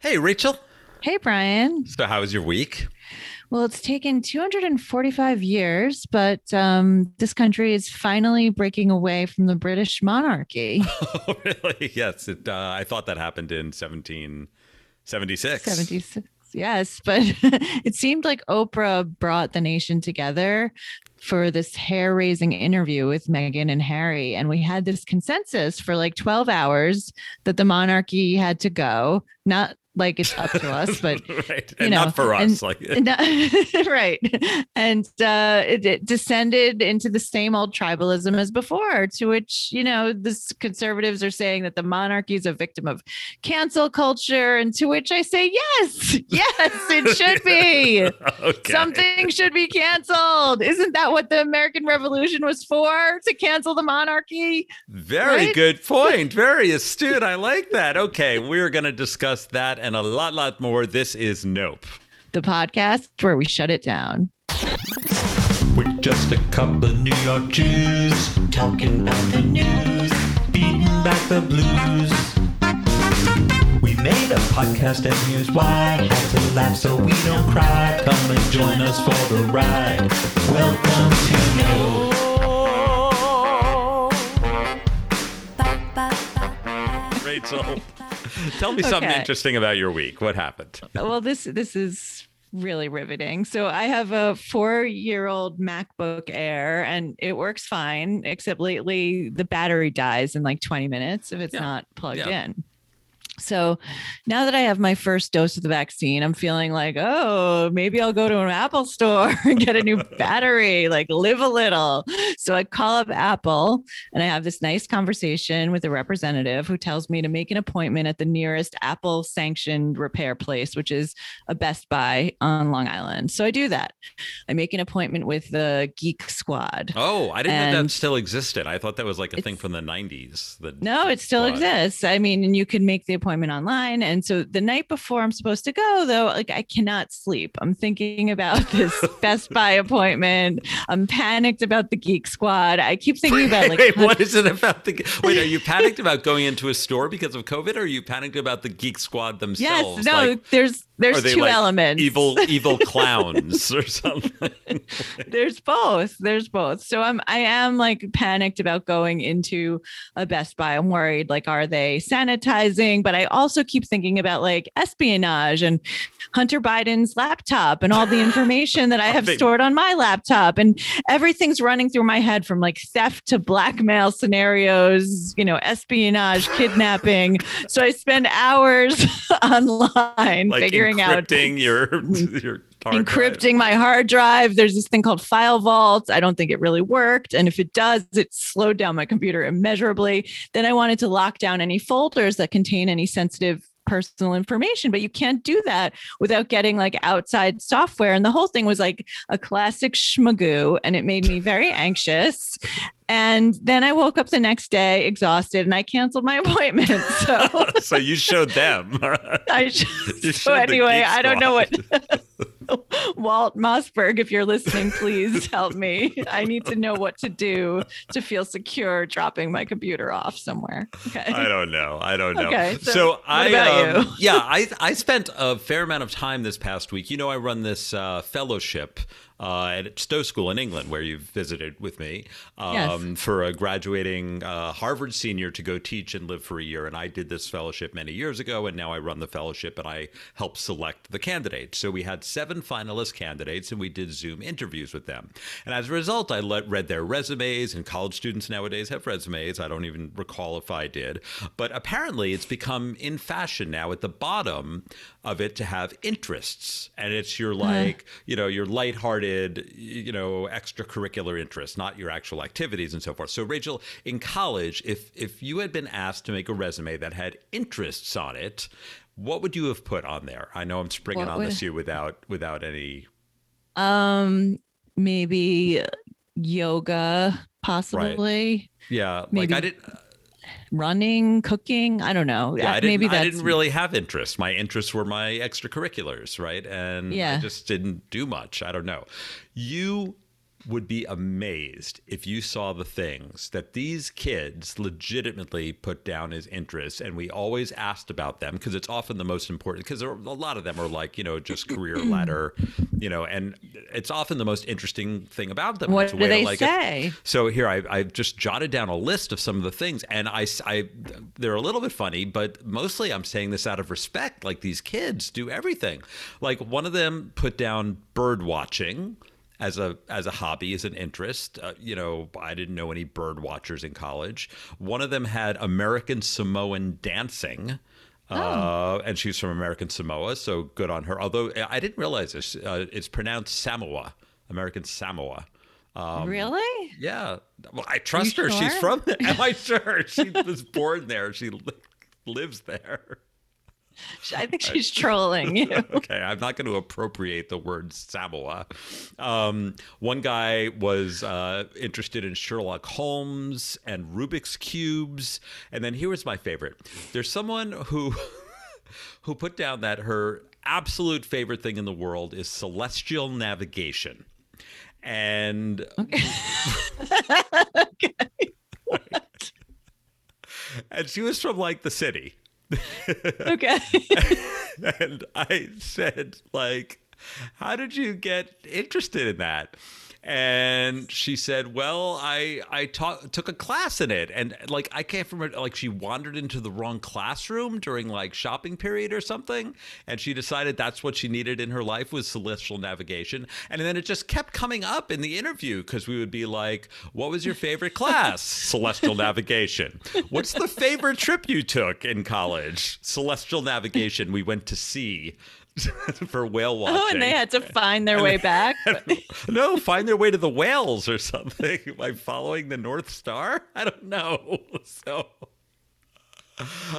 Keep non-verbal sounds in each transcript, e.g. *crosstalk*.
Hey, Rachel. Hey, Brian. So, how was your week? Well, it's taken 245 years, but um, this country is finally breaking away from the British monarchy. *laughs* oh, really? Yes. It, uh, I thought that happened in 1776. 76. Yes, but *laughs* it seemed like Oprah brought the nation together for this hair raising interview with Meghan and Harry. And we had this consensus for like 12 hours that the monarchy had to go, not like it's up to us, *laughs* but right. you know, not for us. and- like *laughs* and, *laughs* right. And uh, it, it descended into the same old tribalism as before, to which, you know, the conservatives are saying that the monarchy is a victim of cancel culture. And to which I say, yes, yes, it should be. okay. Something should be canceled. Isn't that what the American Revolution was for? To cancel the monarchy? Very right? good point. Very astute. I like that. Okay, we're going to discuss that and a lot, lot more. This is Nope. The podcast where we shut it down. We're just a couple of New York Jews talking about the news, beating back the blues. We made a podcast and here's why. Had to laugh so we don't cry. Come and join us for the ride. Welcome to know. Rachel, tell me something interesting about your week. What happened? well this this is really riveting so i have a four year old macbook air and it works fine except lately the battery dies in like 20 minutes if it's Yeah. not plugged Yeah. in so now that I have my first dose of the vaccine, I'm feeling like, oh, maybe I'll go to an Apple store *laughs* and get a new battery, like live a little. So I call up Apple and I have this nice conversation with a representative who tells me to make an appointment at the nearest Apple sanctioned repair place, which is a Best Buy on Long Island. So I do that. I make an appointment with the Geek Squad. Oh, I didn't know that still existed. I thought that was like a thing from the 90s. The No, it still Squad. exists. I mean, and you can make the appointment online. And so the night before I'm supposed to go, though, like I cannot sleep. I'm thinking about *laughs* this Best Buy appointment. I'm panicked about the Geek Squad. I keep thinking about like wait, what is it about the? Wait, are you panicked *laughs* about going into a store because of COVID, or are you panicked about the Geek Squad themselves? yes, no, Like, there's there's two like elements. Evil, *laughs* evil clowns or something. there's both. There's both. So i'm i am like panicked about going into a best buy. I'm worried like are they sanitizing? But i also keep thinking about like espionage and hunter biden's laptop and all the information that i *laughs* have stored on my laptop. And everything's running through my head from like theft to blackmail scenarios you know espionage kidnapping. So i spend hours *laughs* online like figuring out encrypting *laughs* your your hard drive. encrypting my hard drive. There's this thing called FileVault. I don't think it really worked. And if it does, it slowed down my computer immeasurably. Then I wanted to lock down any folders that contain any sensitive personal information, but you can't do that without getting like outside software. And the whole thing was like a classic schmagoo, and it made me very *laughs* anxious. And then I woke up the next day exhausted and I canceled my *laughs* appointment. So *laughs* so you showed them. I You so the anyway, Geek I don't know what. *laughs* Walt Mossberg, if you're listening, please help me. I need to know what to do to feel secure dropping my computer off somewhere. Okay. I don't know. I don't know. Okay, so, so I, about um, you? yeah, I I spent a fair amount of time this past week. You know, I run this uh, fellowship. Uh, at Stowe School in England, where you've visited with me, um, Yes. for a graduating uh, Harvard senior to go teach and live for a year. And I did this fellowship many years ago, and now I run the fellowship and I help select the candidates. So we had seven finalist candidates, and we did Zoom interviews with them. And as a result, I let, read their resumes, and college students nowadays have resumes. I don't even recall if I did. But apparently, it's become in fashion now at the bottom of it to have interests. And it's your like, you know, your lighthearted, you know, extracurricular interests, not your actual activities and so forth. So, Rachel, in college, if if you had been asked to make a resume that had interests on it, what would you have put on there? I know I'm springing What on would- this you without without any Um, maybe yoga, possibly yeah, like I didn't running, cooking. I don't know. yeah, I didn't, maybe I didn't really have interests. My interests were my extracurriculars, right? And yeah. I just didn't do much. I don't know. You would be amazed if you saw the things that these kids legitimately put down as interests and we always asked about them because it's often the most important because a lot of them are like you know just career *clears throat* ladder you know and it's often the most interesting thing about them What do they like, say? so here I, I've just jotted down a list of some of the things, and I, I, they're a little bit funny, but mostly I'm saying this out of respect. Like these kids do everything. Like one of them put down bird watching as a as a hobby, as an interest. Uh, you know, I didn't know any bird watchers in college. One of them had American Samoan dancing. Uh, and she's from American Samoa, so good on her. Although I didn't realize this, uh, it's pronounced Samoa, American Samoa. Um, really? yeah. Well, I trust her. you She's from there. *laughs* Am I sure? She was born there. She li- lives there. I think she's *laughs* trolling you. *laughs* Okay, I'm not going to appropriate the word Samoa. Um, one guy was uh, interested in Sherlock Holmes and Rubik's cubes, and then here was my favorite. There's someone who *laughs* who put down that her absolute favorite thing in the world is celestial navigation, and okay and she was from like the city. *laughs* Okay. and I said, like, how did you get interested in that? And she said, "Well, I I taught, took a class in it, and like I can't remember, like she wandered into the wrong classroom during like shopping period or something, and she decided that's what she needed in her life was celestial navigation, and then it just kept coming up in the interview because we would be like, "What was your favorite class? *laughs* celestial navigation. What's the favorite trip you took in college? Celestial navigation. We went to sea." *laughs* for whale watching. *laughs* Oh, and they had to find their way back. *laughs* no, find their way to the whales or something by following the North Star. I don't know. So,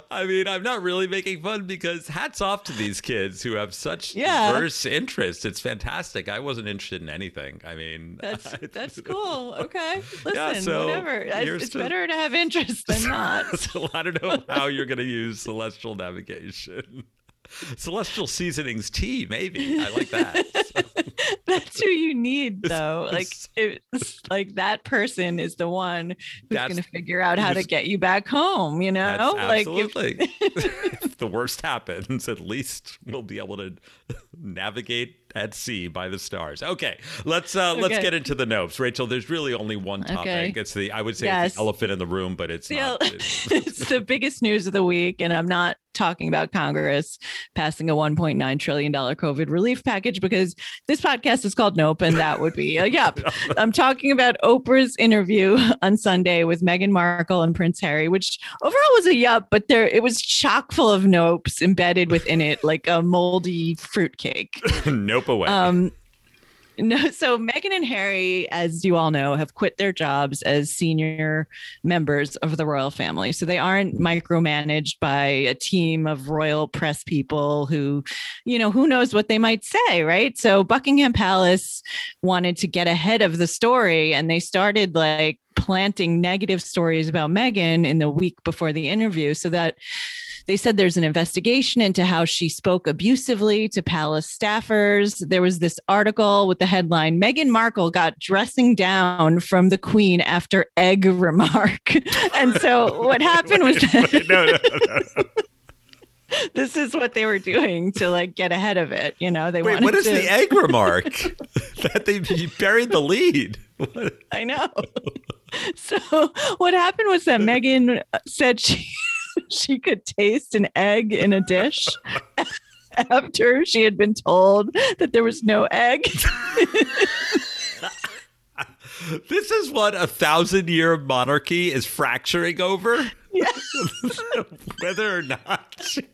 I mean, I'm not really making fun because hats off to these kids who have such Yeah. diverse interests. It's fantastic. I wasn't interested in anything. I mean, That's that's cool. Okay, listen, Yeah, so whatever. It's, you're it's still- better to have interest than not. so I don't know how you're going to use celestial navigation. Celestial seasonings tea, maybe. I like that. *laughs* That's who you need, *laughs* though. Like, it's like that person is the one who's going to figure out how to get you back home. You know, That's like if- absolutely. *laughs* if the worst happens, at least we'll be able to navigate at sea by the stars. Okay, let's uh, let's get into the notes, Rachel. There's really only one topic. Okay. It's the I would say Yes. the elephant in the room, but it's Yeah, not. It's- it's the biggest news of the week, and I'm not talking about Congress passing a 1.9 trillion dollar COVID relief package because this podcast is called Nope, and that would be a *laughs* yup. I'm talking about Oprah's interview on Sunday with Meghan Markle and Prince Harry, which overall was a yup, but there it was chock full of nopes embedded within it, like a moldy fruitcake. *laughs* nope away. Um, no, *laughs* so Meghan and Harry, as you all know, have quit their jobs as senior members of the royal family. So they aren't micromanaged by a team of royal press people who, you know, who knows what they might say, right? So Buckingham Palace wanted to get ahead of the story and they started like planting negative stories about Meghan in the week before the interview so that they said there's an investigation into how she spoke abusively to palace staffers. There was this article with the headline Meghan Markle got dressing down from the queen after egg *laughs* remark. and so what happened was *laughs* that no, no, no, no. *laughs* this is what they were doing to like get ahead of it. You know, they Wait, what is to, the egg remark? that they buried the lead. What? I know. So what happened was that Meghan uh, said she *laughs* she could taste an egg in a dish *laughs* after she had been told that there was no egg. *laughs* This is what a thousand year monarchy is fracturing over. Yes. Whether or not she,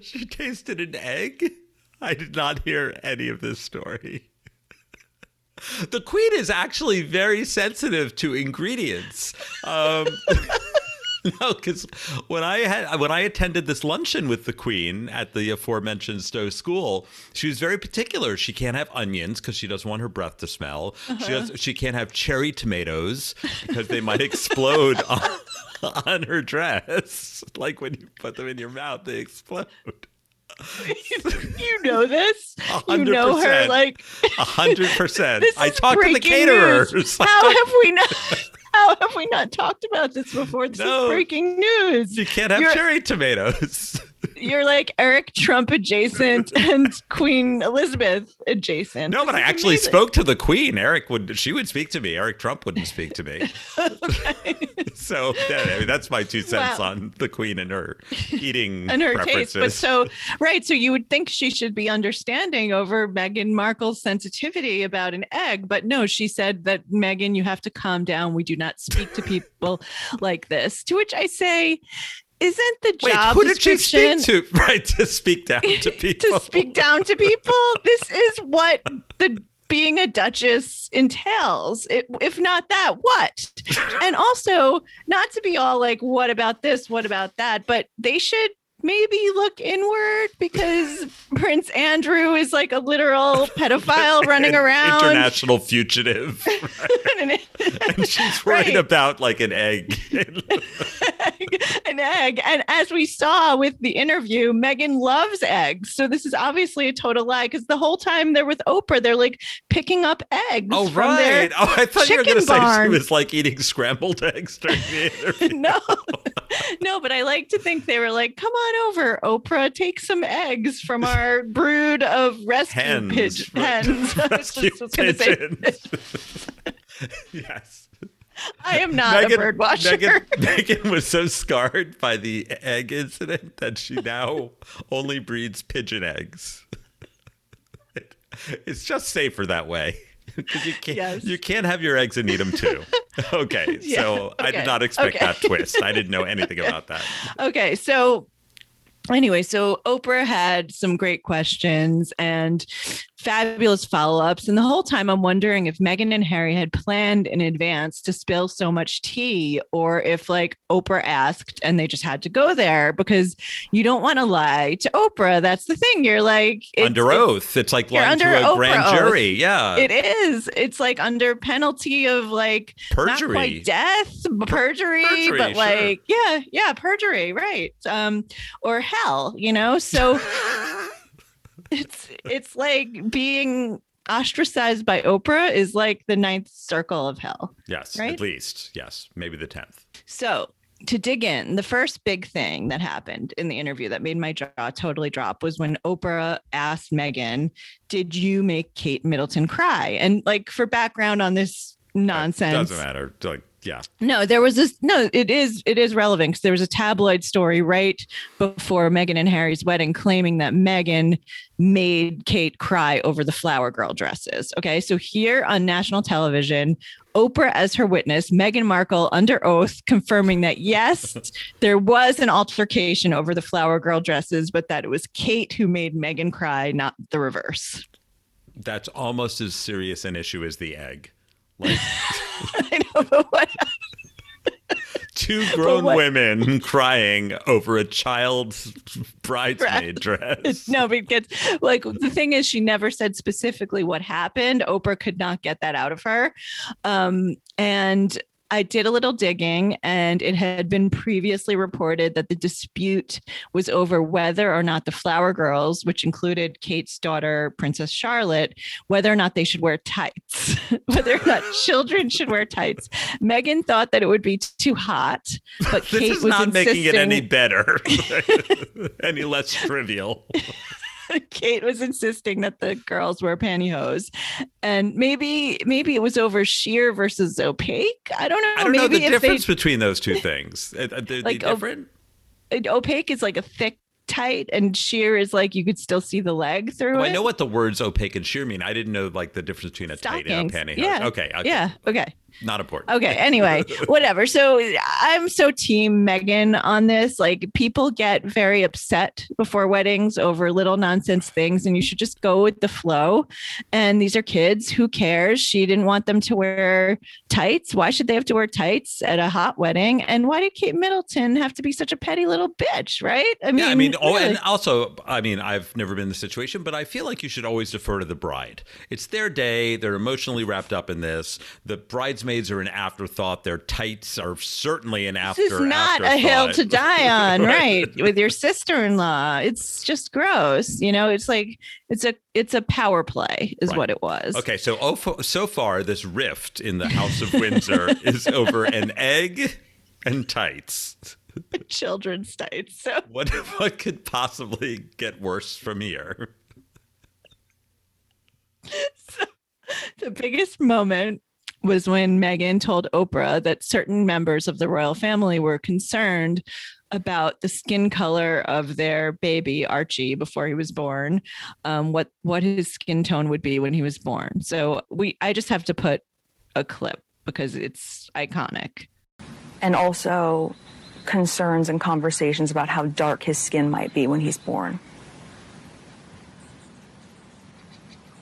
she tasted an egg. I did not hear any of this story. The queen is actually very sensitive to ingredients. Um, *laughs* no, because when I had when I attended this luncheon with the queen at the aforementioned Stowe School, she was very particular. She can't have onions because she doesn't want her breath to smell. She uh-huh. does, she can't have cherry tomatoes because they might explode on, *laughs* on her dress. *laughs* Like when you put them in your mouth, they explode. you know this. A You know her like A hundred percent. I talked to the caterers. How have we not? *laughs* How have we not talked about this before? This No. is breaking news. you can't have You're- cherry tomatoes. *laughs* You're like Eric Trump adjacent *laughs* and Queen Elizabeth adjacent. No, but I actually amazing. spoke to the queen. Eric would she would speak to me. Eric Trump wouldn't speak to me. *laughs* *laughs* So I mean, that's my two cents Wow. on the queen and her eating and her preferences. taste. But so right, so you would think she should be understanding over Meghan Markle's sensitivity about an egg, but no, she said that Meghan, you have to calm down. We do not speak to people like this. To which I say, isn't the job Wait, who did she speak to? *laughs* Right, to speak down to people. *laughs* to speak down to people? This is what the being a duchess entails. It, if not that, what? and also, not to be all like, what about this? What about that? But they should maybe look inward because *laughs* Prince Andrew is like a literal pedophile *laughs* running around. International fugitive. *laughs* and she's worried Right. about like an egg. an egg. And as we saw with the interview, Meghan loves eggs. So this is obviously a total lie because the whole time they're with Oprah, they're like picking up eggs. oh right. Oh, I thought you were going to say she was like eating scrambled eggs during the interview. no, no, but I like to think they were like, "Come on over, Oprah, take some eggs from our brood of rescue Hens. pigeons." *laughs* Hens. *laughs* Rescue just gonna say- pigeons. *laughs* yes. I am not a bird watcher. Meghan, Meghan was so scarred by the egg incident that she now only breeds pigeon eggs. It- it's just safer that way. 'Cause you can't Yes. you can't have your eggs and eat them too. Okay, Yeah, so I did not expect okay. that twist. I didn't know anything about that. okay, so anyway, so Oprah had some great questions and fabulous follow ups. And the whole time I'm wondering if Meghan and Harry had planned in advance to spill so much tea or if like Oprah asked and they just had to go there because you don't want to lie to Oprah. That's the thing. You're like, under oath, it's like lying to under a grand Oprah oath. jury. Yeah, It is. It's like under penalty of like not perjury. quite death, perjury, Perjury, but sure. like yeah, yeah, perjury, right? Um, or hell, you know. So *laughs* it's it's like being ostracized by Oprah is like the ninth circle of hell. Yes, right? at least. Yes, maybe the tenth. So to dig in, the first big thing that happened in the interview that made my jaw totally drop was when Oprah asked Meghan, "Did you make Kate Middleton cry?" And like for background on this nonsense, it Doesn't matter. Like, yeah. no, there was this. No, it is. It is relevant because there was a tabloid story right before Meghan and Harry's wedding, claiming that Meghan made Kate cry over the flower girl dresses. Okay, so here on national television, Oprah as her witness, Meghan Markle under oath confirming that yes, *laughs* there was an altercation over the flower girl dresses, but that it was Kate who made Meghan cry, not the reverse. That's almost as serious an issue as the egg. Like *laughs* know, but what? two grown women *laughs* crying over a child's bridesmaid dress. no, because like the thing is, she never said specifically what happened. Oprah could not get that out of her. Um, and I did a little digging, and it had been previously reported that the dispute was over whether or not the Flower Girls, which included Kate's daughter, Princess Charlotte, whether or not they should wear tights, *laughs* whether or not *laughs* children should wear tights. Meghan thought that it would be too hot, but *laughs* This Kate is was not making it any better, any less trivial. *laughs* Kate was insisting that the girls wear pantyhose, and maybe maybe it was over sheer versus opaque. I don't know. I don't know maybe the if difference between those two things. Are they Like, different? they opaque is like a thick tight, and sheer is like you could still see the leg through Oh, it. I know what the words opaque and sheer mean. I didn't know like the difference between a tight and a Stockings. pantyhose. Yeah. Okay, okay. Yeah. Okay. Not important. Okay. Anyway, *laughs* whatever. So I'm so team Meghan on this. Like people get very upset before weddings over little nonsense things, and you should just go with the flow. And these are kids. Who cares? She didn't want them to wear tights. Why should they have to wear tights at a hot wedding? And why did Kate Middleton have to be such a petty little bitch? Right? I mean, yeah, I mean, oh, really. and also, I mean, I've never been in the situation, but I feel like you should always defer to the bride. It's their day; they're emotionally wrapped up in this. The bride's bridesmaids are an afterthought. Their tights are certainly an after. This is not a hill to *laughs* die on, right? With your sister-in-law. It's just gross. You know, it's like it's a it's a power play, is Right. what it was. Okay, so oh, so far this rift in the House of Windsor *laughs* is over an egg and tights. *laughs* Children's tights. So What what could possibly get worse from here? the biggest moment was when Meghan told Oprah that certain members of the royal family were concerned about the skin color of their baby Archie before he was born, um, what what his skin tone would be when he was born. So we, I just have to put a clip because it's iconic. and also concerns and conversations about how dark his skin might be when he's born.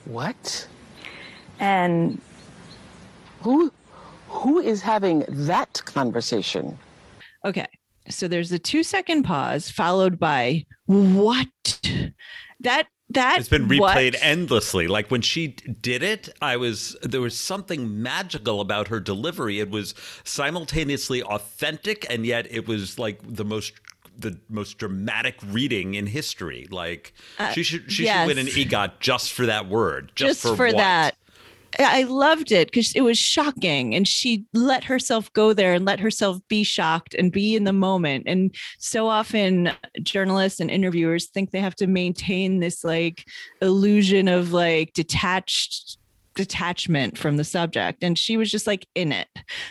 What? And Who who is having that conversation? Okay. So there's a two second pause followed by what? That that It's been what? replayed endlessly. Like when she did it, I was there was something magical about her delivery. It was simultaneously authentic and yet it was like the most the most dramatic reading in history. Like uh, she should she should win an. EGOT just for that word. Just, just, for, for, what? that. I loved it because it was shocking and she let herself go there and let herself be shocked and be in the moment. And so often journalists and interviewers think they have to maintain this like illusion of like detached detachment from the subject and she was just like in it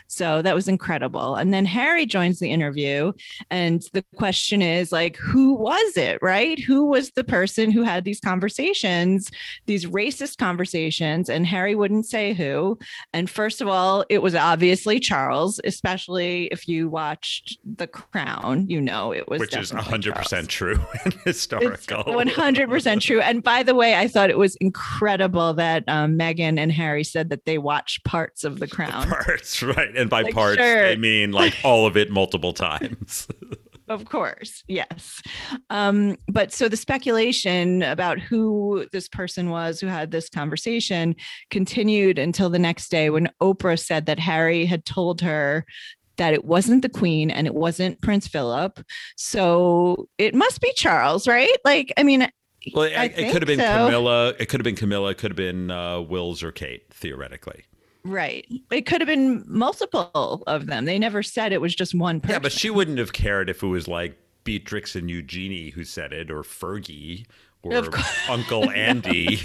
so that was incredible and then harry joins the interview and the question is like who was it right who was the person who had these conversations these racist conversations and harry wouldn't say who and first of all it was obviously charles especially if you watched the crown you know it was Which is 100% Charles. true *laughs* and It's historical. 100% true. And by the way, I thought it was incredible that um, Meghan and Harry said that they watched parts of The Crown. *laughs* parts, right? And by Like, parts, sure. they mean like *laughs* all of it multiple times. *laughs* Of course, yes. Um, but so the speculation about who this person was who had this conversation continued until the next day when Oprah said that Harry had told her that it wasn't the Queen and it wasn't Prince Philip. So it must be Charles, right? Like, I mean, Well, it, it could have been so. Camilla. It could have been Camilla. It could have been uh, Wills or Kate, theoretically. Right. It could have been multiple of them. They never said it was just one person. Yeah, but she wouldn't have cared if it was like Beatrice and Eugenie who said it, or Fergie, or Uncle *laughs* Andy.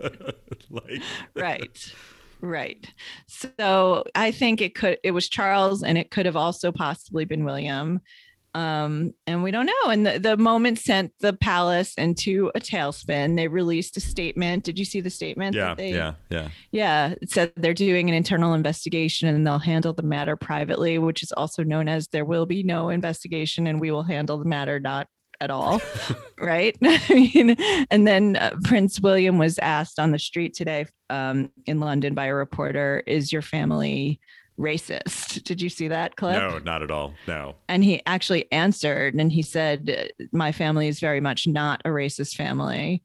*laughs* like, right. Right. So I think it could it was Charles and it could have also possibly been William. Um, and we don't know. And the, the moment sent the palace into a tailspin. They released a statement. Did you see the statement? yeah, they, yeah, yeah. Yeah, it said they're doing an internal investigation and they'll handle the matter privately, which is also known as there will be no investigation and we will handle the matter not at all. *laughs* right. *laughs* I mean, and then uh, Prince William was asked on the street today um, in London by a reporter, Is your family racist? Did you see that clip? No, not at all. No. And he actually answered and he said, My family is very much not a racist family.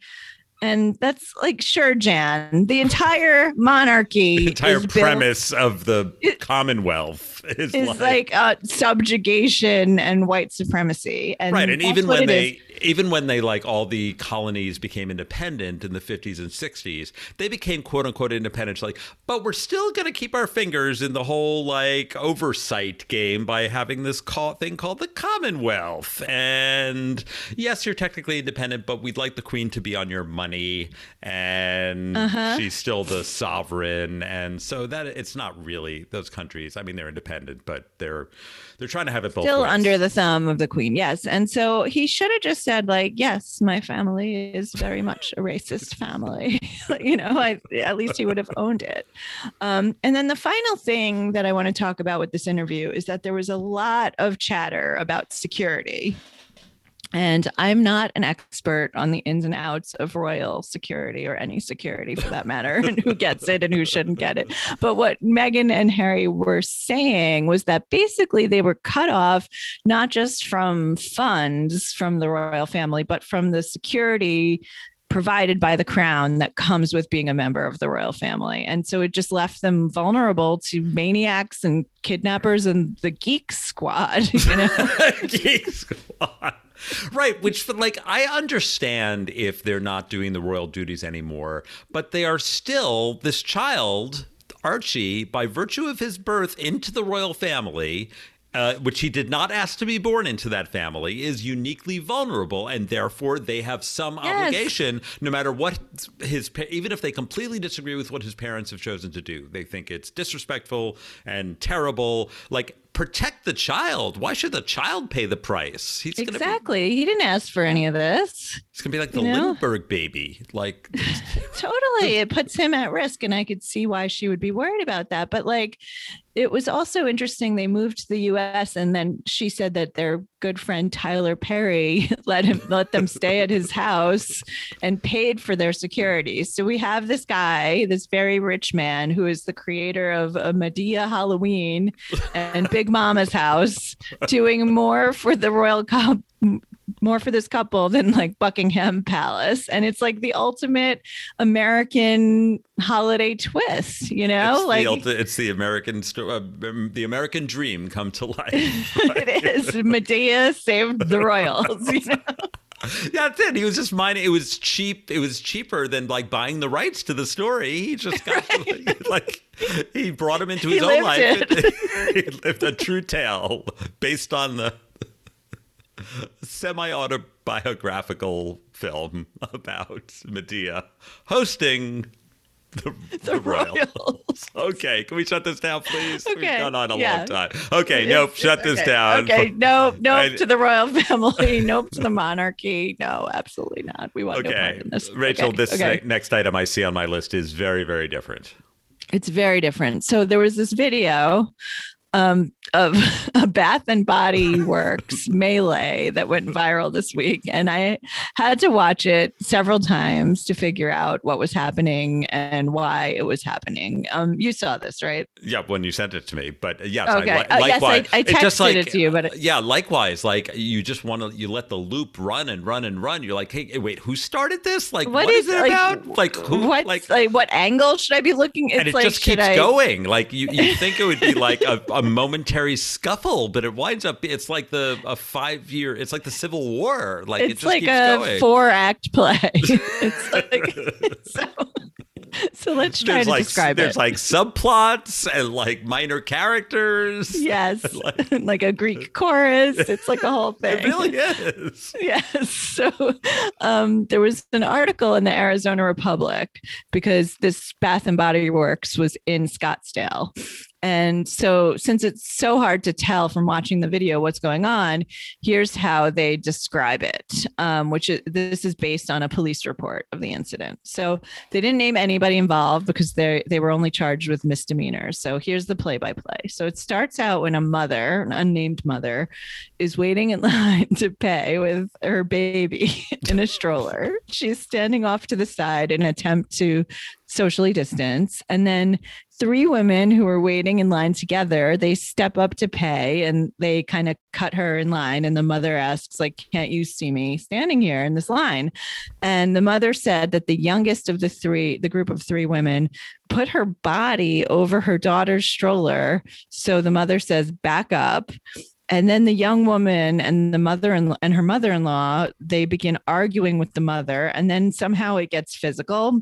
And that's like, sure, Jan, the entire monarchy, The entire is built- premise of the It- Commonwealth is, is like uh, subjugation and white supremacy. And right and even when they is. Even when they like all the colonies became independent in the 50s and 60s they became quote unquote independent. Like but we're still going to keep our fingers in the whole like oversight game by having this call, thing called the commonwealth. And yes you're technically independent but we'd like the queen to be on your money and Uh-huh. she's still the sovereign. And so that it's not really those countries. I mean they're independent but they're they're trying to have it both still ways. under the thumb of the queen yes. And so he should have just said like yes my family is very much a racist *laughs* family. *laughs* You know I, at least he would have owned it. Um, and then the final thing that i want to talk about with this interview is that there was a lot of chatter about security and I'm not an expert on the ins and outs of royal security or any security for that matter, *laughs* and who gets it and who shouldn't get it. But what Meghan and Harry were saying was that basically they were cut off not just from funds from the royal family, but from the security provided by the crown that comes with being a member of the royal family. And so it just left them vulnerable to maniacs and kidnappers and the geek squad, *laughs* you know. *laughs* Geek Squad. Right, which like I understand if they're not doing the royal duties anymore, but they are still this child, Archie, by virtue of his birth into the royal family. Uh, which he did not ask to be born into that family is uniquely vulnerable and therefore they have some Yes. obligation no matter what his even if they completely disagree with what his parents have chosen to do they think it's disrespectful and terrible like protect the child why should the child pay the price he's gonna be exactly. He didn't ask for any of this. It's gonna be like the You know? Lindbergh baby. Like, *laughs* totally it puts him at risk and i could see why she would be worried about that but like it was also interesting they moved to the us and then she said that their good friend tyler perry *laughs* let him let them stay at his house and paid for their security. So we have this guy this very rich man who is the creator of a madea halloween and big momma's house doing more for the royal cup more for this couple than like Buckingham Palace. And it's like the ultimate American holiday twist, you know? it's, like the, ulti- it's the American uh, um, the American dream come to life. *laughs* it is. Madea saved the royals, you know? *laughs* yeah, that's it. He was just mining. It was cheap. It was cheaper than like buying the rights to the story. He just got *laughs* like he brought him into He his own lived life. it. he lived a true tale based on the semi autobiographical film about Madea hosting the, *laughs* the, royals. royals. *laughs* Okay, can we shut this down, please? We've Okay, gone on a yeah. long time. Okay, nope, shut this Okay, down. Okay, nope, *laughs* nope I- to the royal family, nope to the monarchy. No, absolutely not. We want no part Okay, in this. Rachel, Okay, this okay. ne- next item I see on my list is very, very different. It's very different. So there was this video um, of *laughs* a Bath and Body Works *laughs* melee that went viral this week, and I had to watch it several times to figure out what was happening and why it was happening. Um, you saw this, right? Yeah, when you sent it to me, but yes, Okay. I, li- Oh, yes, I- likewise, I it's just texted like, it to you, but it- yeah, likewise, like you just want to you let the loop run and run and run. You're like, hey, wait, who started this? Like, What what is, is- it like, about? Like, who? what Like, like, what angle should I be looking? At? It's and it like just keeps I? going. Like you, you think it would be *laughs* like a, a momentary scuffle, but it winds up. It's like the a five year. It's like the Civil War. Like it It's just like keeps a going. four act play. *laughs* it's like *laughs* so. So let's try there's to like describe there's it. There's like subplots and like minor characters. *laughs* Yes, Like- like, a Greek chorus. It's like a whole thing. It really is. Yes. So um, there was an article in the Arizona Republic because this Bath and Body Works was in Scottsdale. And so, since it's so hard to tell from watching the video what's going on, here's how they describe it, um, which is this is based on a police report of the incident. So they didn't name anybody involved because they they were only charged with misdemeanors. So here's the play by play. So it starts out when a mother, an unnamed mother, is waiting in *laughs* line to pay with her baby *laughs* in a stroller. She's standing off to the side in an attempt to socially distance. And then three women who are waiting in line together, they step up to pay and they kind of cut her in line. And the mother asks, like, can't you see me standing here in this line? And the mother said that the youngest of the three, the group of three women, put her body over her daughter's stroller. So the mother says, back up. And then the young woman and the mother and her mother-in-law, they begin arguing with the mother, and then somehow it gets physical.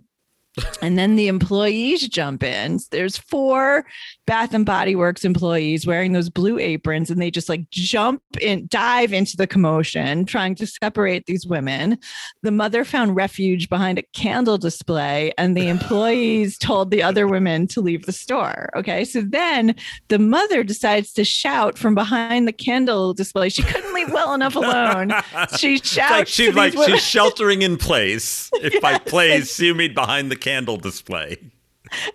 And then the employees jump in. There's four Bath and Body Works employees wearing those blue aprons, and they just like jump in, dive into the commotion, trying to separate these women. The mother found refuge behind a candle display, and the *laughs* employees told the other women to leave the store. Okay. So then the mother decides to shout from behind the candle display. She couldn't leave well enough alone. *laughs* She It's shouts. like she's like women. she's sheltering in place. If by *laughs* Yes. place you mean behind the candle display.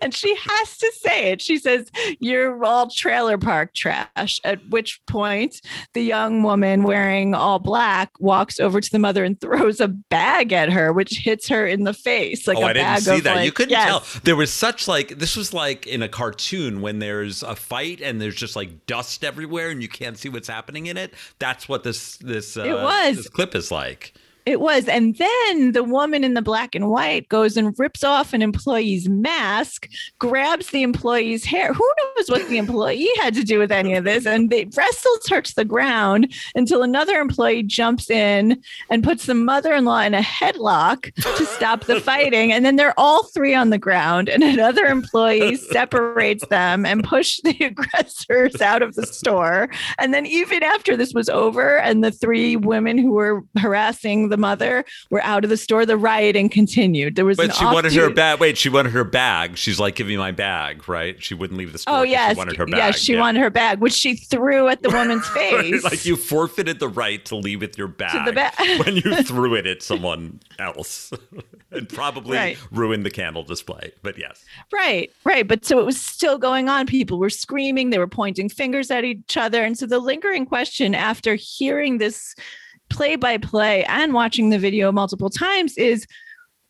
and she has to say it. She says, You're all trailer park trash. At which point, the young woman wearing all black walks over to the mother and throws a bag at her, which hits her in the face. Like oh, a I didn't bag see that. you couldn't yes. tell. There was such like this was like in a cartoon when there's a fight and there's just like dust everywhere and you can't see what's happening in it. That's what this this uh, It was. this clip is like. It was. And then the woman in the black and white goes and rips off an employee's mask, grabs the employee's hair. Who knows what the employee had to do with any of this? And they wrestles her to the ground until another employee jumps in and puts the mother in law in a headlock to stop the fighting. And then they're all three on the ground, and another employee *laughs* separates them and push the *laughs* aggressors out of the store. And then, even after this was over and the three women who were harassing the mother were out of the store. The rioting continued. There was But she wanted her bag. Wait, she wanted her bag. She's like, "Give me my bag," right? She wouldn't leave the store. Oh yes, she wanted her bag. yes, she wanted her bag, which she threw at the woman's *laughs* face. like you forfeited the right to leave with your bag, ba- when you *laughs* threw it at someone else, *laughs* and probably Right. ruined the candle display. But yes, Right, right. But so it was still going on. People were screaming, they were pointing fingers at each other. And so the lingering question after hearing this play by play and watching the video multiple times is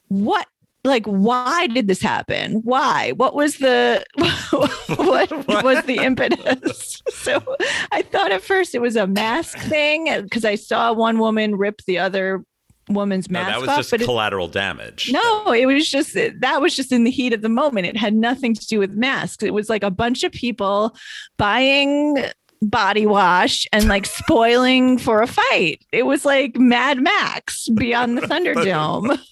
what like why did this happen why what was the *laughs* what was the impetus *laughs* so i thought at first it was a mask *laughs* thing because i saw one woman rip the other woman's no, mask that was off just but it- collateral damage. no, it was just that was just in the heat of the moment. It had nothing to do with masks. It was like a bunch of people buying body wash and like spoiling for a fight. It was like Mad Max beyond the Thunderdome. *laughs*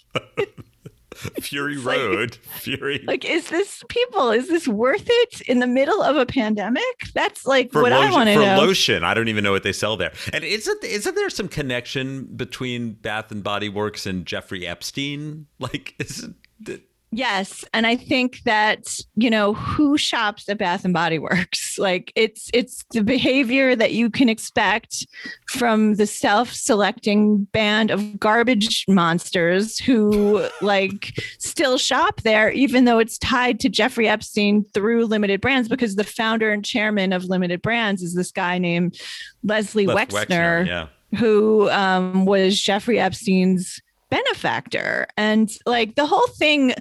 Fury *laughs* like- Road, Fury. like, is this people? Is this worth it in the middle of a pandemic? That's like for what I want to know. for lotion, I don't even know what they sell there. And isn't isn't there some connection between Bath and Body Works and Jeffrey Epstein? Like, isn't it- Yes, and I think that you know who shops at Bath and Body Works. *laughs* Like it's it's the behavior that you can expect from the self-selecting band of garbage monsters who like still shop there, even though it's tied to Jeffrey Epstein through Limited Brands, because the founder and chairman of Limited Brands is this guy named Leslie Les Wexner Yeah. who um, was Jeffrey Epstein's benefactor. And like the whole thing,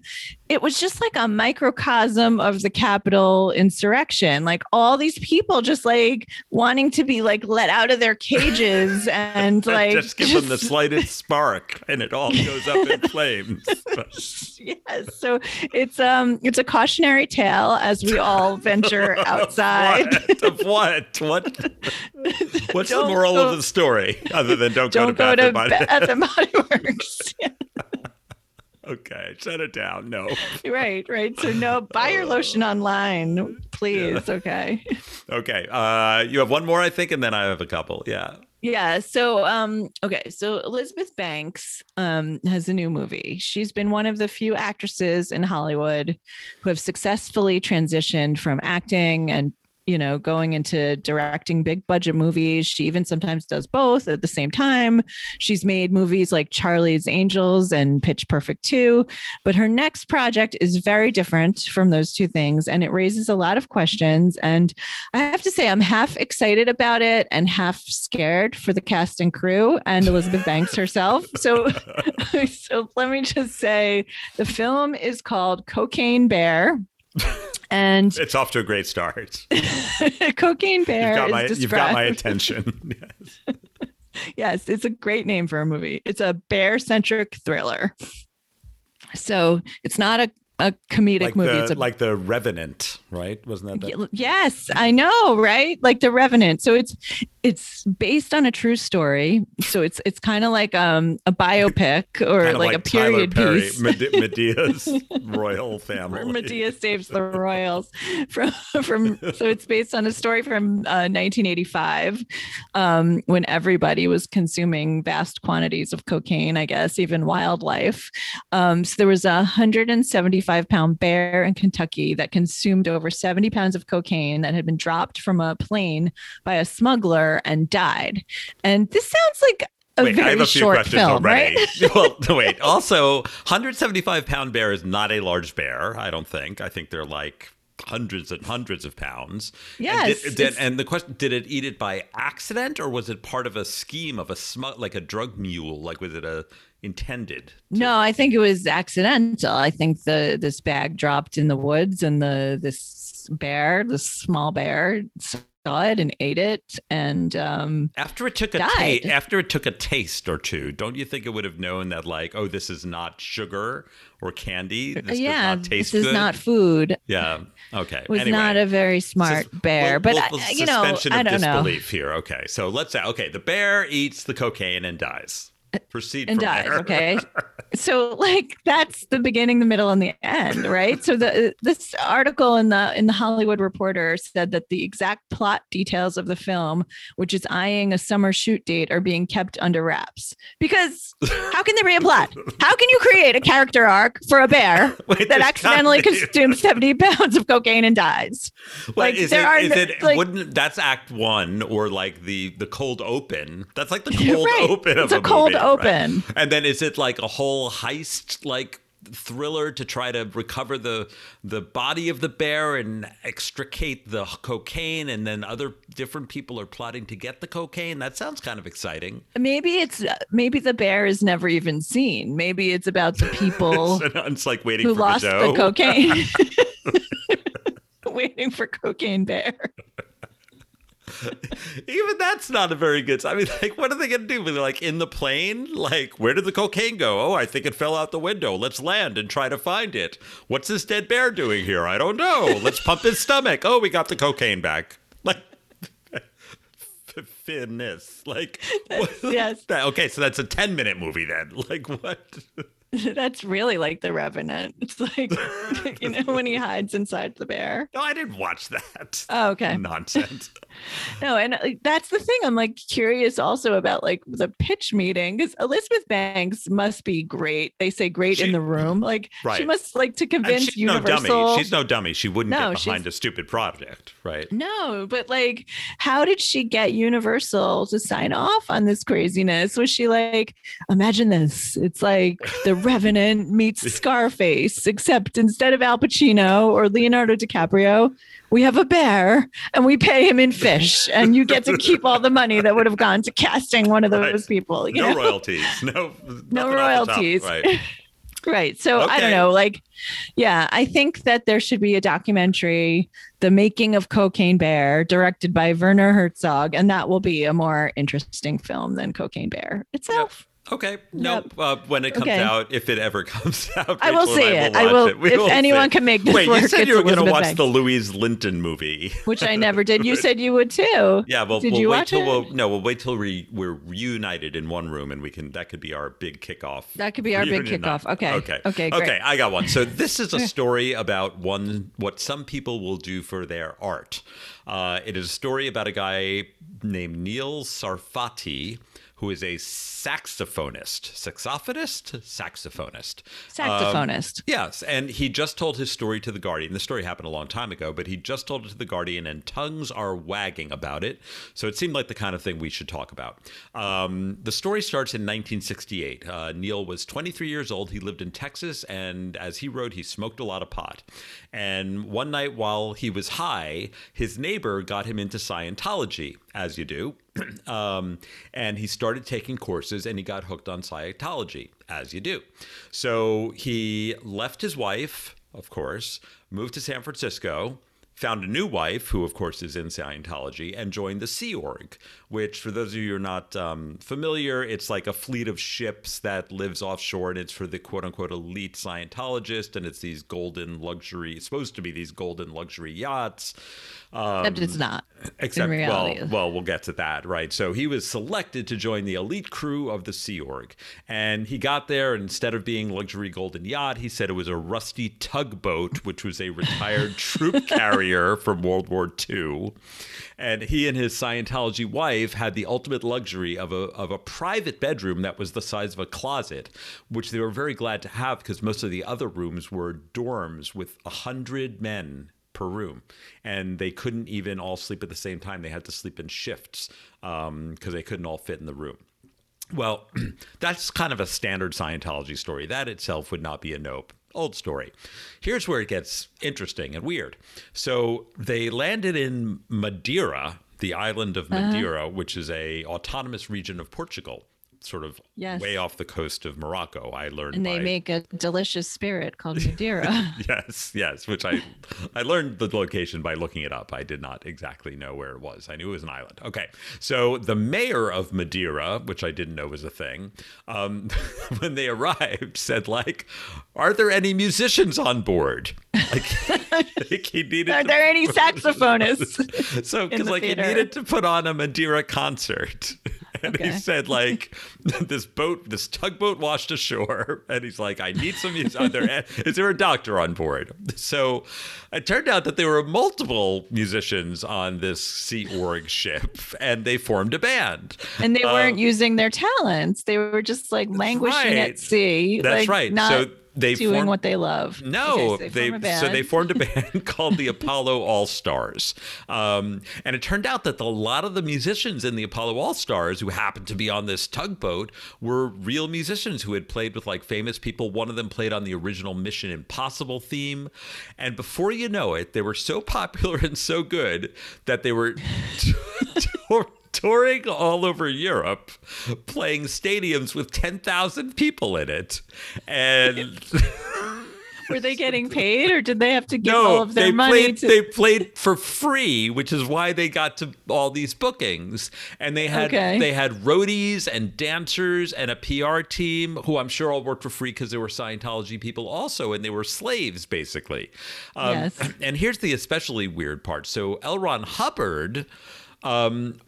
it was just like a microcosm of the Capitol insurrection. Like all these people just like wanting to be like let out of their cages *laughs* and like just give them the slightest spark, and it all goes up in flames. *laughs* yes. So it's um it's a cautionary tale as we all *laughs* venture outside. What? Of what? What? What's the Don't moral go- of the story, other than don't, Don't go go to to Bath? Bath and Body Works. Okay, shut it down. No. *laughs* right, right. So no, buy your lotion online, please. Okay. *laughs* Okay. Uh, you have one more, I think, and then I have a couple. Yeah. Yeah. So um okay, so Elizabeth Banks um has a new movie. She's been one of the few actresses in Hollywood who have successfully transitioned from acting and you know going into directing big budget movies. She even sometimes does both at the same time. She's made movies like Charlie's Angels and Pitch Perfect 2, but her next project is very different from those two things and it raises a lot of questions and I have to say, I'm half excited about it and half scared for the cast and crew and Elizabeth *laughs* Banks herself. So, *laughs* so let me just say, the film is called Cocaine Bear, and It's off to a great start. *laughs* Cocaine Bear You've got my, you've got my attention. *laughs* Yes. yes, it's a great name for a movie. It's a bear-centric thriller. So it's not a, a comedic like movie. The, it's a, like The Revenant, right? Wasn't that, that? Yes, I know, right? Like The Revenant. So it's it's based on a true story. So it's it's kind of like um a biopic *laughs* or like, like, a period piece. *laughs* Madea's royal family. Or Medea saves the royals from from. So it's based on a story from uh, 1985, um, when everybody was consuming vast quantities of cocaine. I guess even wildlife. Um, so there was a 175 Five pound bear in Kentucky that consumed over 70 pounds of cocaine that had been dropped from a plane by a smuggler and died. And this sounds like a wait, very I have a few short questions film, already. Right? *laughs* *laughs* well, wait. Also, 175 pound bear is not a large bear, I don't think. I think they're like hundreds and hundreds of pounds. Yes. And, did, did, and, the question: Did it eat it by accident, or was it part of a scheme of a smug, like a drug mule? Like was it a intended? to- No, I think it was accidental. I think the this bag dropped in the woods and the this bear, this small bear, saw it and ate it, and um, After it took a ta- after it took a taste or two, don't you think it would have known that like, oh, this is not sugar or candy? This does yeah, not taste this is good? not food. Yeah. Okay. Was anyway. not a very smart Sus- bear, well, but well, I- you know, I don't know. disbelief here. Okay, so let's say okay, the bear eats the cocaine and dies. Proceed and dies. Okay, *laughs* so like that's the beginning, the middle, and the end, right? So the this article in the in the Hollywood Reporter said that the exact plot details of the film, which is eyeing a summer shoot date, are being kept under wraps because how can there be a plot? How can you create a character arc for a bear *laughs* Wait, that accidentally consumes seventy pounds of cocaine and dies? Wait, Like, is there it, are is no- it like- wouldn't that's act one or like the the cold open? That's like the *laughs* cold right. open It's of a cold movie, right? open. And then is it like a whole heist like thriller to try to recover the the body of the bear and extricate the cocaine and then other different people are plotting to get the cocaine? That sounds kind of exciting. Maybe it's uh, maybe the bear is never even seen. Maybe it's about the people. *laughs* it's like waiting who for lost Godot. the cocaine. *laughs* *laughs* Waiting for cocaine bear. *laughs* Even that's not a very good. I mean, like, what are they going to do? They're like in the plane. Like, where did the cocaine go? Oh, I think it fell out the window. Let's land and try to find it. What's this dead bear doing here? I don't know. Let's pump his stomach. Oh, we got the cocaine back. Like. *laughs* Finness, like yes. *laughs* that- okay, so that's a ten-minute movie then. Like what? *laughs* That's really like the Revenant. *laughs* It's like *laughs* you know when he hides inside the bear. No, I didn't watch that. Oh, okay. Nonsense. No, and uh, that's the thing. I'm like curious also about like the pitch meeting because Elizabeth Banks must be great. They say great She- in the room. Like she must like to convince she's no Universal. dummy. She's no dummy. She wouldn't No, get behind she's- a stupid project, right? No, but like, how did she get Universal to sign off on this craziness? Was she like, imagine this? It's like the Revenant meets Scarface, except instead of Al Pacino or Leonardo DiCaprio, we have a bear and we pay him in fish, and you get to keep all the money that would have gone to casting one of those Right. people. You no know? royalties. No, No *laughs* nothing off the top, royalties. Right. *laughs* Right. So I don't know. Like, yeah, I think that there should be a documentary, The Making of Cocaine Bear, directed by Werner Herzog, and that will be a more interesting film than Cocaine Bear itself. Okay. Nope. Uh, when it comes Okay. out, if it ever *laughs* comes out, I will see and it. I will- We if will anyone see. can make this Wait, you said you were going to watch Banks. the Louise Linton movie. Which I never did. You *laughs* said you would too. Yeah, well, Did we'll you wait watch till it? we'll no, we'll wait till we we're reunited in one room, and we can that could be our big kickoff. That could be our big kickoff. night. Okay. Okay. Okay, great. Okay. I got one. So this is a *laughs* story about one what some people will do for their art. Uh, it is a story about a guy named Neil Sarfati. Who is a saxophonist? Saxophonist? Saxophonist. Saxophonist. Yes, and he just told his story to the Guardian. The story happened a long time ago, but he just told it to the Guardian, and tongues are wagging about it. So it seemed like the kind of thing we should talk about. Um, the story starts in 1968. Uh, Neil was 23 years old. He lived in Texas, and as he wrote, he smoked a lot of pot. And one night while he was high, his neighbor got him into Scientology, as you do. *clears throat* um, and he started taking courses and he got hooked on Scientology, as you do. So he left his wife, of course, moved to San Francisco, found a new wife, who, of course, is in Scientology, and joined the Sea Org, which, for those of you who are not um, familiar, it's like a fleet of ships that lives offshore, and it's for the quote unquote elite Scientologist, and it's these golden luxury, supposed to be these golden luxury yachts. Um, Except it's not. Except, in reality. well, well, we'll get to that, right? So he was selected to join the elite crew of the Sea Org, and he got there. And instead of being luxury golden yacht, he said it was a rusty tugboat, which was a retired *laughs* troop carrier from World War II. And he and his Scientology wife had the ultimate luxury of a of a private bedroom that was the size of a closet, which they were very glad to have because most of the other rooms were dorms with a hundred men per room, and they couldn't even all sleep at the same time. They had to sleep in shifts um, because they couldn't all fit in the room. Well, *clears throat* that's kind of a standard Scientology story. That itself would not be a nope. Old story. Here's where it gets interesting and weird. So they landed in Madeira, the island of uh-huh. Madeira, which is a autonomous region of Portugal. Sort of Yes. way off the coast of Morocco. I learned And they by- make a delicious spirit called *laughs* Madeira. yes, yes, which I I learned the location by looking it up. I did not exactly know where it was. I knew it was an island. Okay, so the mayor of Madeira, which I didn't know was a thing, um, *laughs* when they arrived, said like, "Are there any musicians on board?" Like, *laughs* like he needed. Are there any saxophonists? so because like theater? he needed to put on a Madeira concert. And he said *laughs* like *laughs* this boat, this tugboat washed ashore, *laughs* and he's like, I need some. Are there, is there a doctor on board? So it turned out that there were multiple musicians on this Sea Org ship, and they formed a band. and they weren't Um, using their talents. They were just like languishing right. at sea. That's like, right. Not So they doing formed- what they love. No, Okay, so they, a so they formed a *laughs* band called the Apollo All Stars, um, and it turned out that a lot of the musicians in the Apollo All Stars who happened to be on this tugboat were real musicians who had played with like famous people. One of them played on the original Mission Impossible theme, and before you know it, they were so popular *laughs* and so good that they were. *laughs* tour- Touring all over Europe, playing stadiums with 10,000 people in it. And *laughs* Were they getting paid or did they have to give no, all of their they money played. to They played for free, which is why they got to all these bookings. And they had Okay. they had roadies and dancers and a PR team who I'm sure all worked for free because they were Scientology people also, and they were slaves basically. Um, Yes. And here's the especially weird part. So L. Ron Hubbard. Um,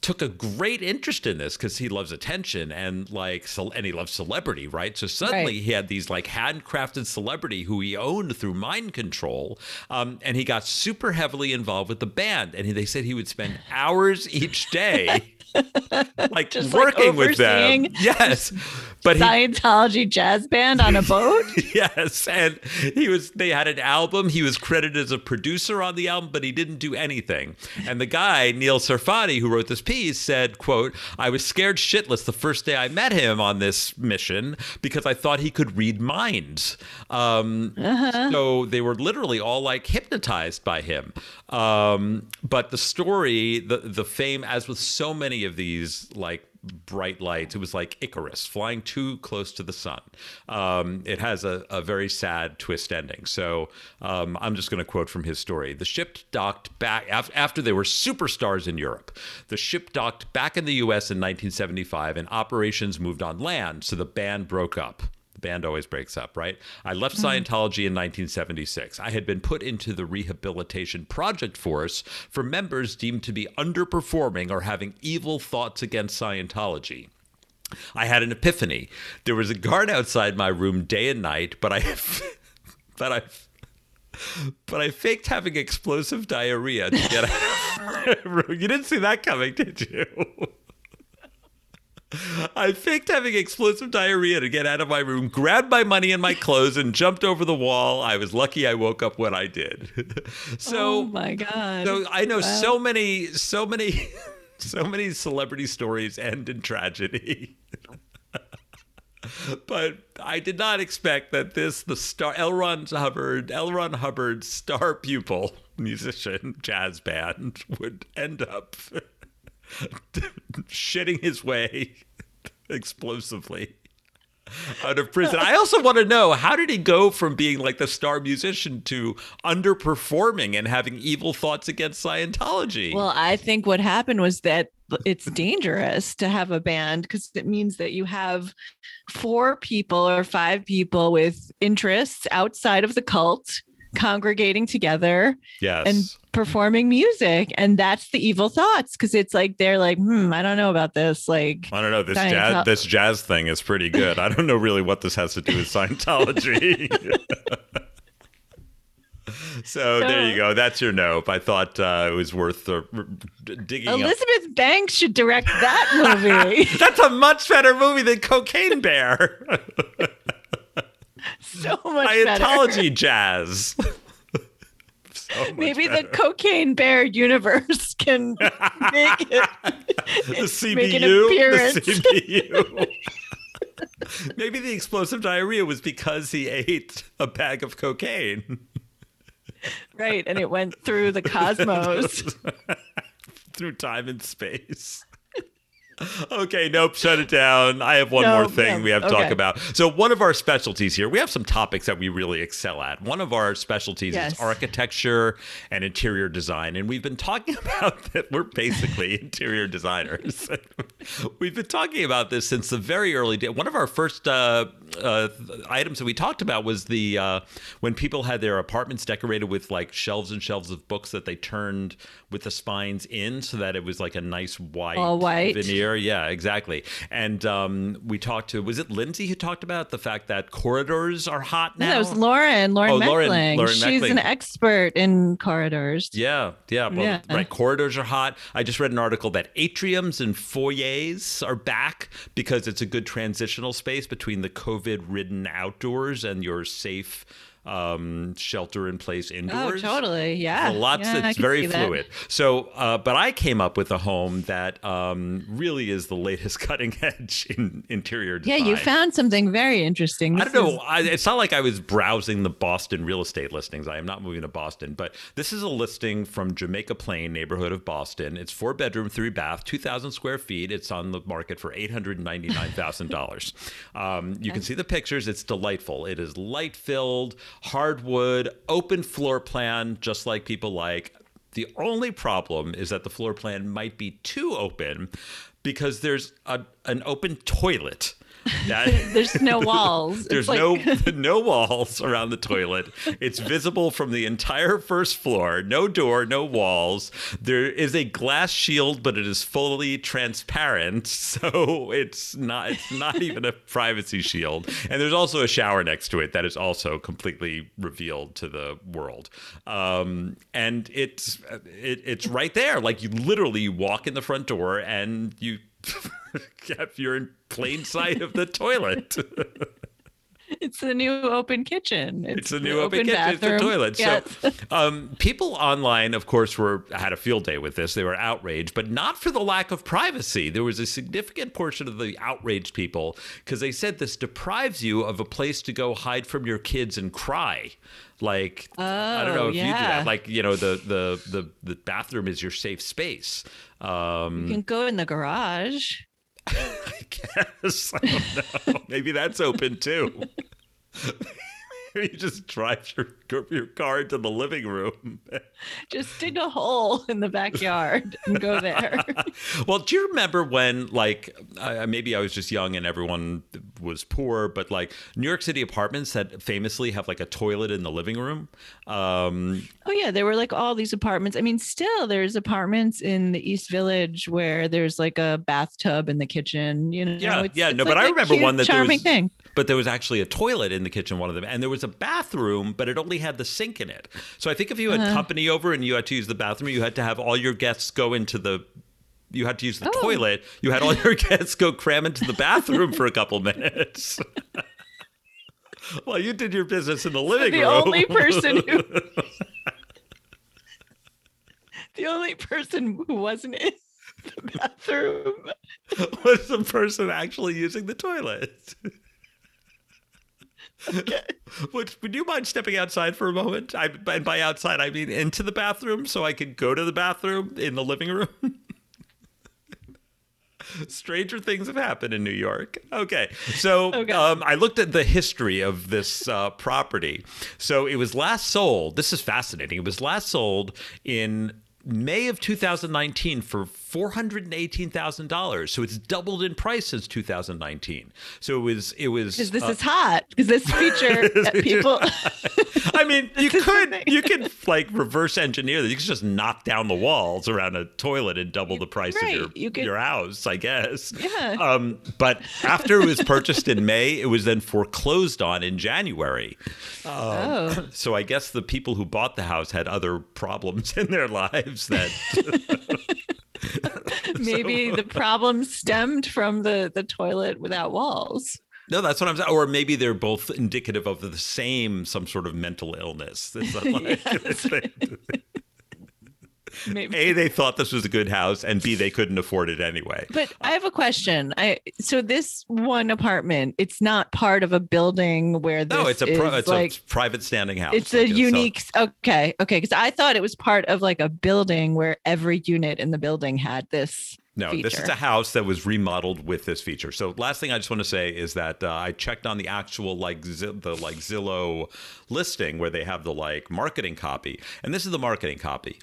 took a great interest in this because he loves attention and like ce- and he loves celebrity right so suddenly Right. he had these like handcrafted celebrity who he owned through mind control um, and he got super heavily involved with the band and he, they said he would spend hours each day *laughs* *laughs* like Just, like, working with them. yes. But he Scientology jazz band on a boat? *laughs* yes and he was they had an album. He was credited as a producer on the album but he didn't do anything. And the guy neil Sarfati, who wrote this piece said quote i was scared shitless the first day i met him on this mission because i thought he could read minds. Um, so they were literally all like hypnotized by him. Um, but the story the the fame as with so many of these like bright lights. It was like Icarus flying too close to the sun. Um, it has a, a very sad twist ending. So um, I'm just going to quote from his story. The ship docked back af- after they were superstars in Europe. The ship docked back in the U.S. in 1975, and operations moved on land. So the band broke up. Band always breaks up, right? I left mm-hmm. Scientology in 1976. I had been put into the rehabilitation project force for members deemed to be underperforming or having evil thoughts against Scientology. I had an epiphany. There was a guard outside my room day and night, but I *laughs* but I but I faked having explosive diarrhea to get out of my room. You didn't see that coming, did you? *laughs* I faked having explosive diarrhea to get out of my room, grabbed my money and my clothes, and jumped over the wall. I was lucky I woke up when I did. *laughs* so, oh my God. so I know Wow. so many, so many, *laughs* so many celebrity stories end in tragedy. *laughs* but I did not expect that this, the star, L. Ron Hubbard, L. Ron Hubbard's star pupil musician jazz band would end up *laughs* shitting his way explosively out of prison. I also want to know how did he go from being like the star musician to underperforming and having evil thoughts against Scientology? Well, I think what happened was that it's dangerous to have a band because it means that you have four people or five people with interests outside of the cult congregating together yes. and performing music. And that's the evil thoughts because it's like they're like, hmm, I don't know about this. Like, I don't know. This jazz, this jazz thing is pretty good. I don't know really what this has to do with Scientology. *laughs* so, there you go. That's your nope. I thought uh, it was worth uh, digging up. Elizabeth Banks should direct that movie. *laughs* That's a much better movie than Cocaine Bear. *laughs* *laughs* so much better. *laughs* Jazz. *laughs* So Maybe better. the cocaine bear universe can make it. the make an appearance. The CBU. Maybe the explosive diarrhea was because he ate a bag of cocaine Right. And it went through the cosmos. through time and space. *laughs* okay, nope, shut it down. I have one more thing no, we have to talk about. So, one of our specialties here, we have some topics that we really excel at. One of our specialties Yes. is architecture and interior design. And we've been talking *laughs* about that we're basically interior designers. *laughs* we've been talking about this since the very early day. One of our first uh, uh, items that we talked about was the uh, when people had their apartments decorated with like shelves and shelves of books that they turned with the spines in so that it was like a nice white All white. veneer. Yeah, exactly. And um, we talked to was it Lindsay who talked about the fact that corridors are hot now? No, that was Lauren, Lauren Oh, Lauren- Meckling. Lauren She's an expert in corridors. Yeah, yeah, well, Yeah. right. Corridors are hot. I just read an article that atriums and foyers are back because it's a good transitional space between the COVID-ridden outdoors and your safe um, shelter-in-place indoors. Oh, indoors. totally. Yeah. Lots. Yeah, very see that. fluid. So, uh, but I came up with a home that um, really is the latest *laughs* cutting edge in interior design. Yeah, you found something very interesting. I don't know. I, it's not like I was browsing the Boston real estate listings. I am not moving to Boston, but this is a listing from Jamaica Plain neighborhood of Boston. It's four bedroom, three bath, two thousand square feet. It's on the market for eight hundred ninety nine thousand dollars. *laughs* Um, you can see the pictures. It's delightful. It is light filled, hardwood, open floor plan, just like people like. The only problem is that the floor plan might be too open because there's a, an open toilet. That, *laughs* There's no *laughs* walls. There's like- no *laughs* no walls around the toilet. It's visible from the entire first floor. No door, no walls. There is a glass shield, but it is fully transparent, so it's not it's not even a privacy shield. And there's also a shower next to it that is also completely revealed to the world. Um, and it's it, it's right there. Like you literally walk in the front door and you. *laughs* You're in plain sight of the toilet. *laughs* It's the new open kitchen. It's a the new open, kitchen. It's a toilet. Yes. So, *laughs* um, people online, of course, were had a field day with this. They were outraged, but not for the lack of privacy. There was a significant portion of the outraged people because they said this deprives you of a place to go hide from your kids and cry. Like I don't know Oh, if you do that. Like you know, the the the the bathroom is your safe space. Um, you can go in the garage. *laughs* I guess. I don't know. Maybe that's open too. *laughs* *laughs* you just drive your your car into the living room. *laughs* Just dig a hole in the backyard and go there. *laughs* well, do you remember when, like, uh, maybe I was just young and everyone was poor, but like New York City apartments that famously have like a toilet in the living room. Um, Oh yeah, there were like all these apartments. I mean, still there's apartments in the East Village where there's like a bathtub in the kitchen. You know, Yeah, it's, yeah, it's no, like but I remember cute, one that charming was- thing. But there was actually a toilet in the kitchen, one of them, and there was a bathroom, but it only had the sink in it. So I think if you Uh-huh. had company over and you had to use the bathroom, you had to have all your guests go into the. You had to use the Oh. toilet. You had all your *laughs* guests go cram into the bathroom for a couple minutes. *laughs* well, you did your business in the living the room. only person who *laughs* the only person who wasn't in the bathroom was the person actually using the toilet. Would, would you mind stepping outside for a moment? I, and by outside, I mean into the bathroom so I could go to the bathroom in the living room. *laughs* Stranger things have happened in New York. Okay. So Okay. Um, I looked at the history of this uh, property. So it was last sold. This is fascinating. It was last sold in May of 2019 for $418,000. So it's doubled in price since 2019. So it was, it was, because this uh, is hot because this feature *laughs* that people I mean, *laughs* you could you could like reverse engineer that. You could just knock down the walls around a toilet and double the price right, of your you could- your house, I guess. Yeah. Um, but after it was purchased in May, it was then foreclosed on in January. oh So I guess the people who bought the house had other problems *laughs* in their lives that *laughs* maybe the problem stemmed from the the toilet without walls No, that's what I'm saying. Or maybe they're both indicative of the same, some sort of mental illness. It's not like- Yes. Maybe A, they thought this was a good house, and B, they couldn't afford it anyway. But I have a question. I so this one apartment, it's not part of a building where this No, it's a pro- it's like a private standing house. it's a so- unique. Okay, okay, because I thought it was part of like a building where every unit in the building had this No, this is a house that was remodeled with this feature. So, last thing I just want to say is that uh, I checked on the actual like Z- the like Zillow listing where they have the like marketing copy, and this is the marketing copy.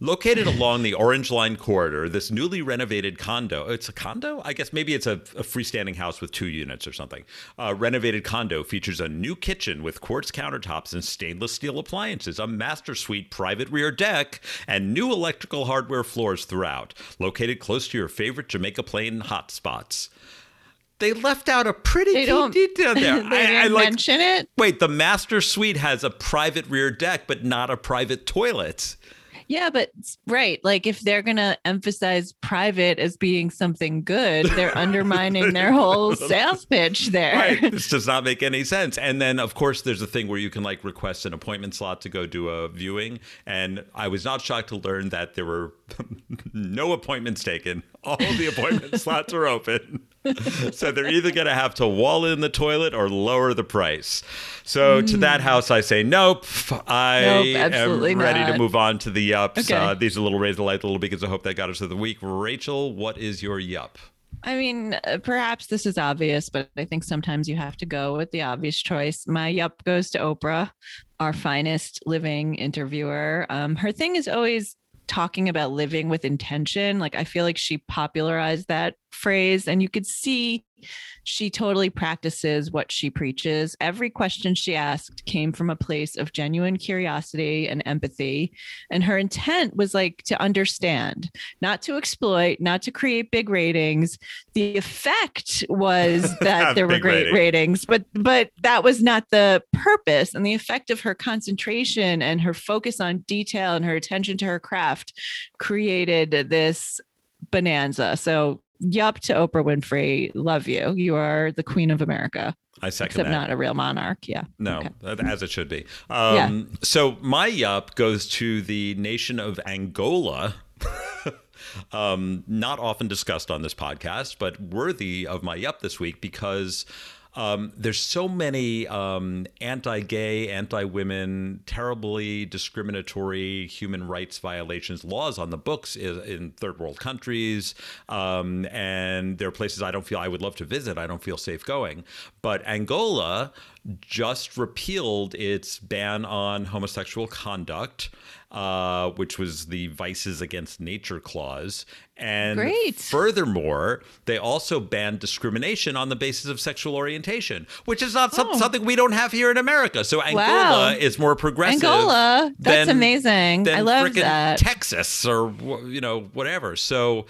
Located along the Orange Line corridor, this newly renovated condo, it's a condo? I guess maybe it's a, a freestanding house with two units or something. Uh, renovated condo features a new kitchen with quartz countertops and stainless steel appliances, a master suite private rear deck, and new electrical hardware floors throughout. Located close to your favorite Jamaica Plain hotspots. They left out a pretty They key detail there. *laughs* they didn't mention it? Wait, the master suite has a private rear deck, but not a private toilet. Yeah, but right, like if they're gonna emphasize private as being something good, they're *laughs* undermining their whole *laughs* sales pitch there. Right. *laughs* this does not make any sense. And then, of course, there's a thing where you can like request an appointment slot to go do a viewing. And I was not shocked to learn that there were no appointments taken. All the appointment slots are open. So they're either going to have to wall in the toilet or lower the price. So to that house, I say nope. I Mm. Nope, absolutely am ready to move on to the yups. Okay. Uh, these are little raise the light a little because I hope that got us to the week. Rachel, what is your yup? I mean, uh, perhaps this is obvious, but I think sometimes you have to go with the obvious choice. My yup goes to Oprah, our finest living interviewer. Um, her thing is always talking about living with intention. Like, I feel like she popularized that phrase, and you could see she totally practices what she preaches. Every question she asked came from a place of genuine curiosity and empathy. And her intent was like to understand, not to exploit, not to create big ratings. The effect was *laughs* that there were great rating. ratings, but but that was not the purpose. And the effect of her concentration and her focus on detail and her attention to her craft created this bonanza. So yup to Oprah Winfrey. Love you. You are the queen of America. I second Except that. not a real monarch. Yeah. No, Okay. as it should be. Um, So my yup goes to the nation of Angola. *laughs* um, not often discussed on this podcast, but worthy of my yup this week because um, there's so many um, anti-gay, anti-women, terribly discriminatory human rights violations laws on the books in, in third world countries, um, and there are places I don't feel I would love to visit. I don't feel safe going, but Angola just repealed its ban on homosexual conduct, uh, which was the Vices Against Nature clause. And Great. furthermore, they also banned discrimination on the basis of sexual orientation, which is not some, Oh. something we don't have here in America. So Angola Wow. is more progressive. Angola. That's than- amazing. than I love that. Texas or you know whatever. So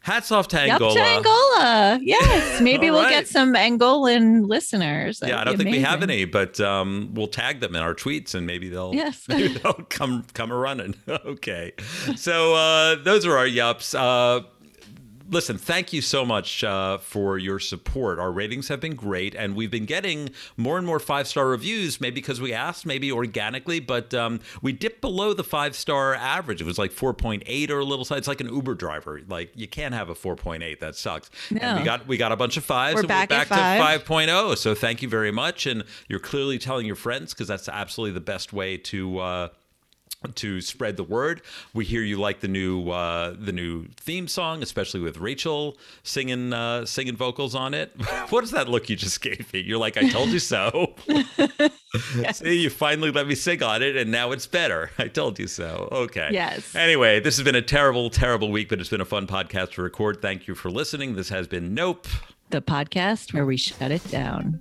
hats off to Angola. to Angola. Yes. *laughs* Maybe we'll right. get some Angolan listeners. That Yeah, I don't think we have any, but um, we'll tag them in our tweets, and maybe they'll Yes. maybe *laughs* they'll come come a running. *laughs* okay, so uh, those are our yups. Uh, listen, thank you so much uh, for your support. Our ratings have been great, and we've been getting more and more five star reviews. Maybe because we asked, maybe organically, but um, we dipped below the five star average. It was like four point eight or a little. It's like an Uber driver. Like you can't have a four point eight. That sucks. And we got we got a bunch of fives. We're and back we're back five. to 5.0. So thank you very much, and you're clearly telling your friends because that's absolutely the best way to. Uh, to spread the word, we hear you like the new uh, the new theme song, especially with Rachel singing uh, singing vocals on it. *laughs* what is that look you just gave me? You're like, I told you so. *laughs* See, you finally let me sing on it, and now it's better. *laughs* I told you so. Okay. Yes. Anyway, this has been a terrible, terrible week, but it's been a fun podcast to record. Thank you for listening. This has been Nope. The podcast where we shut it down.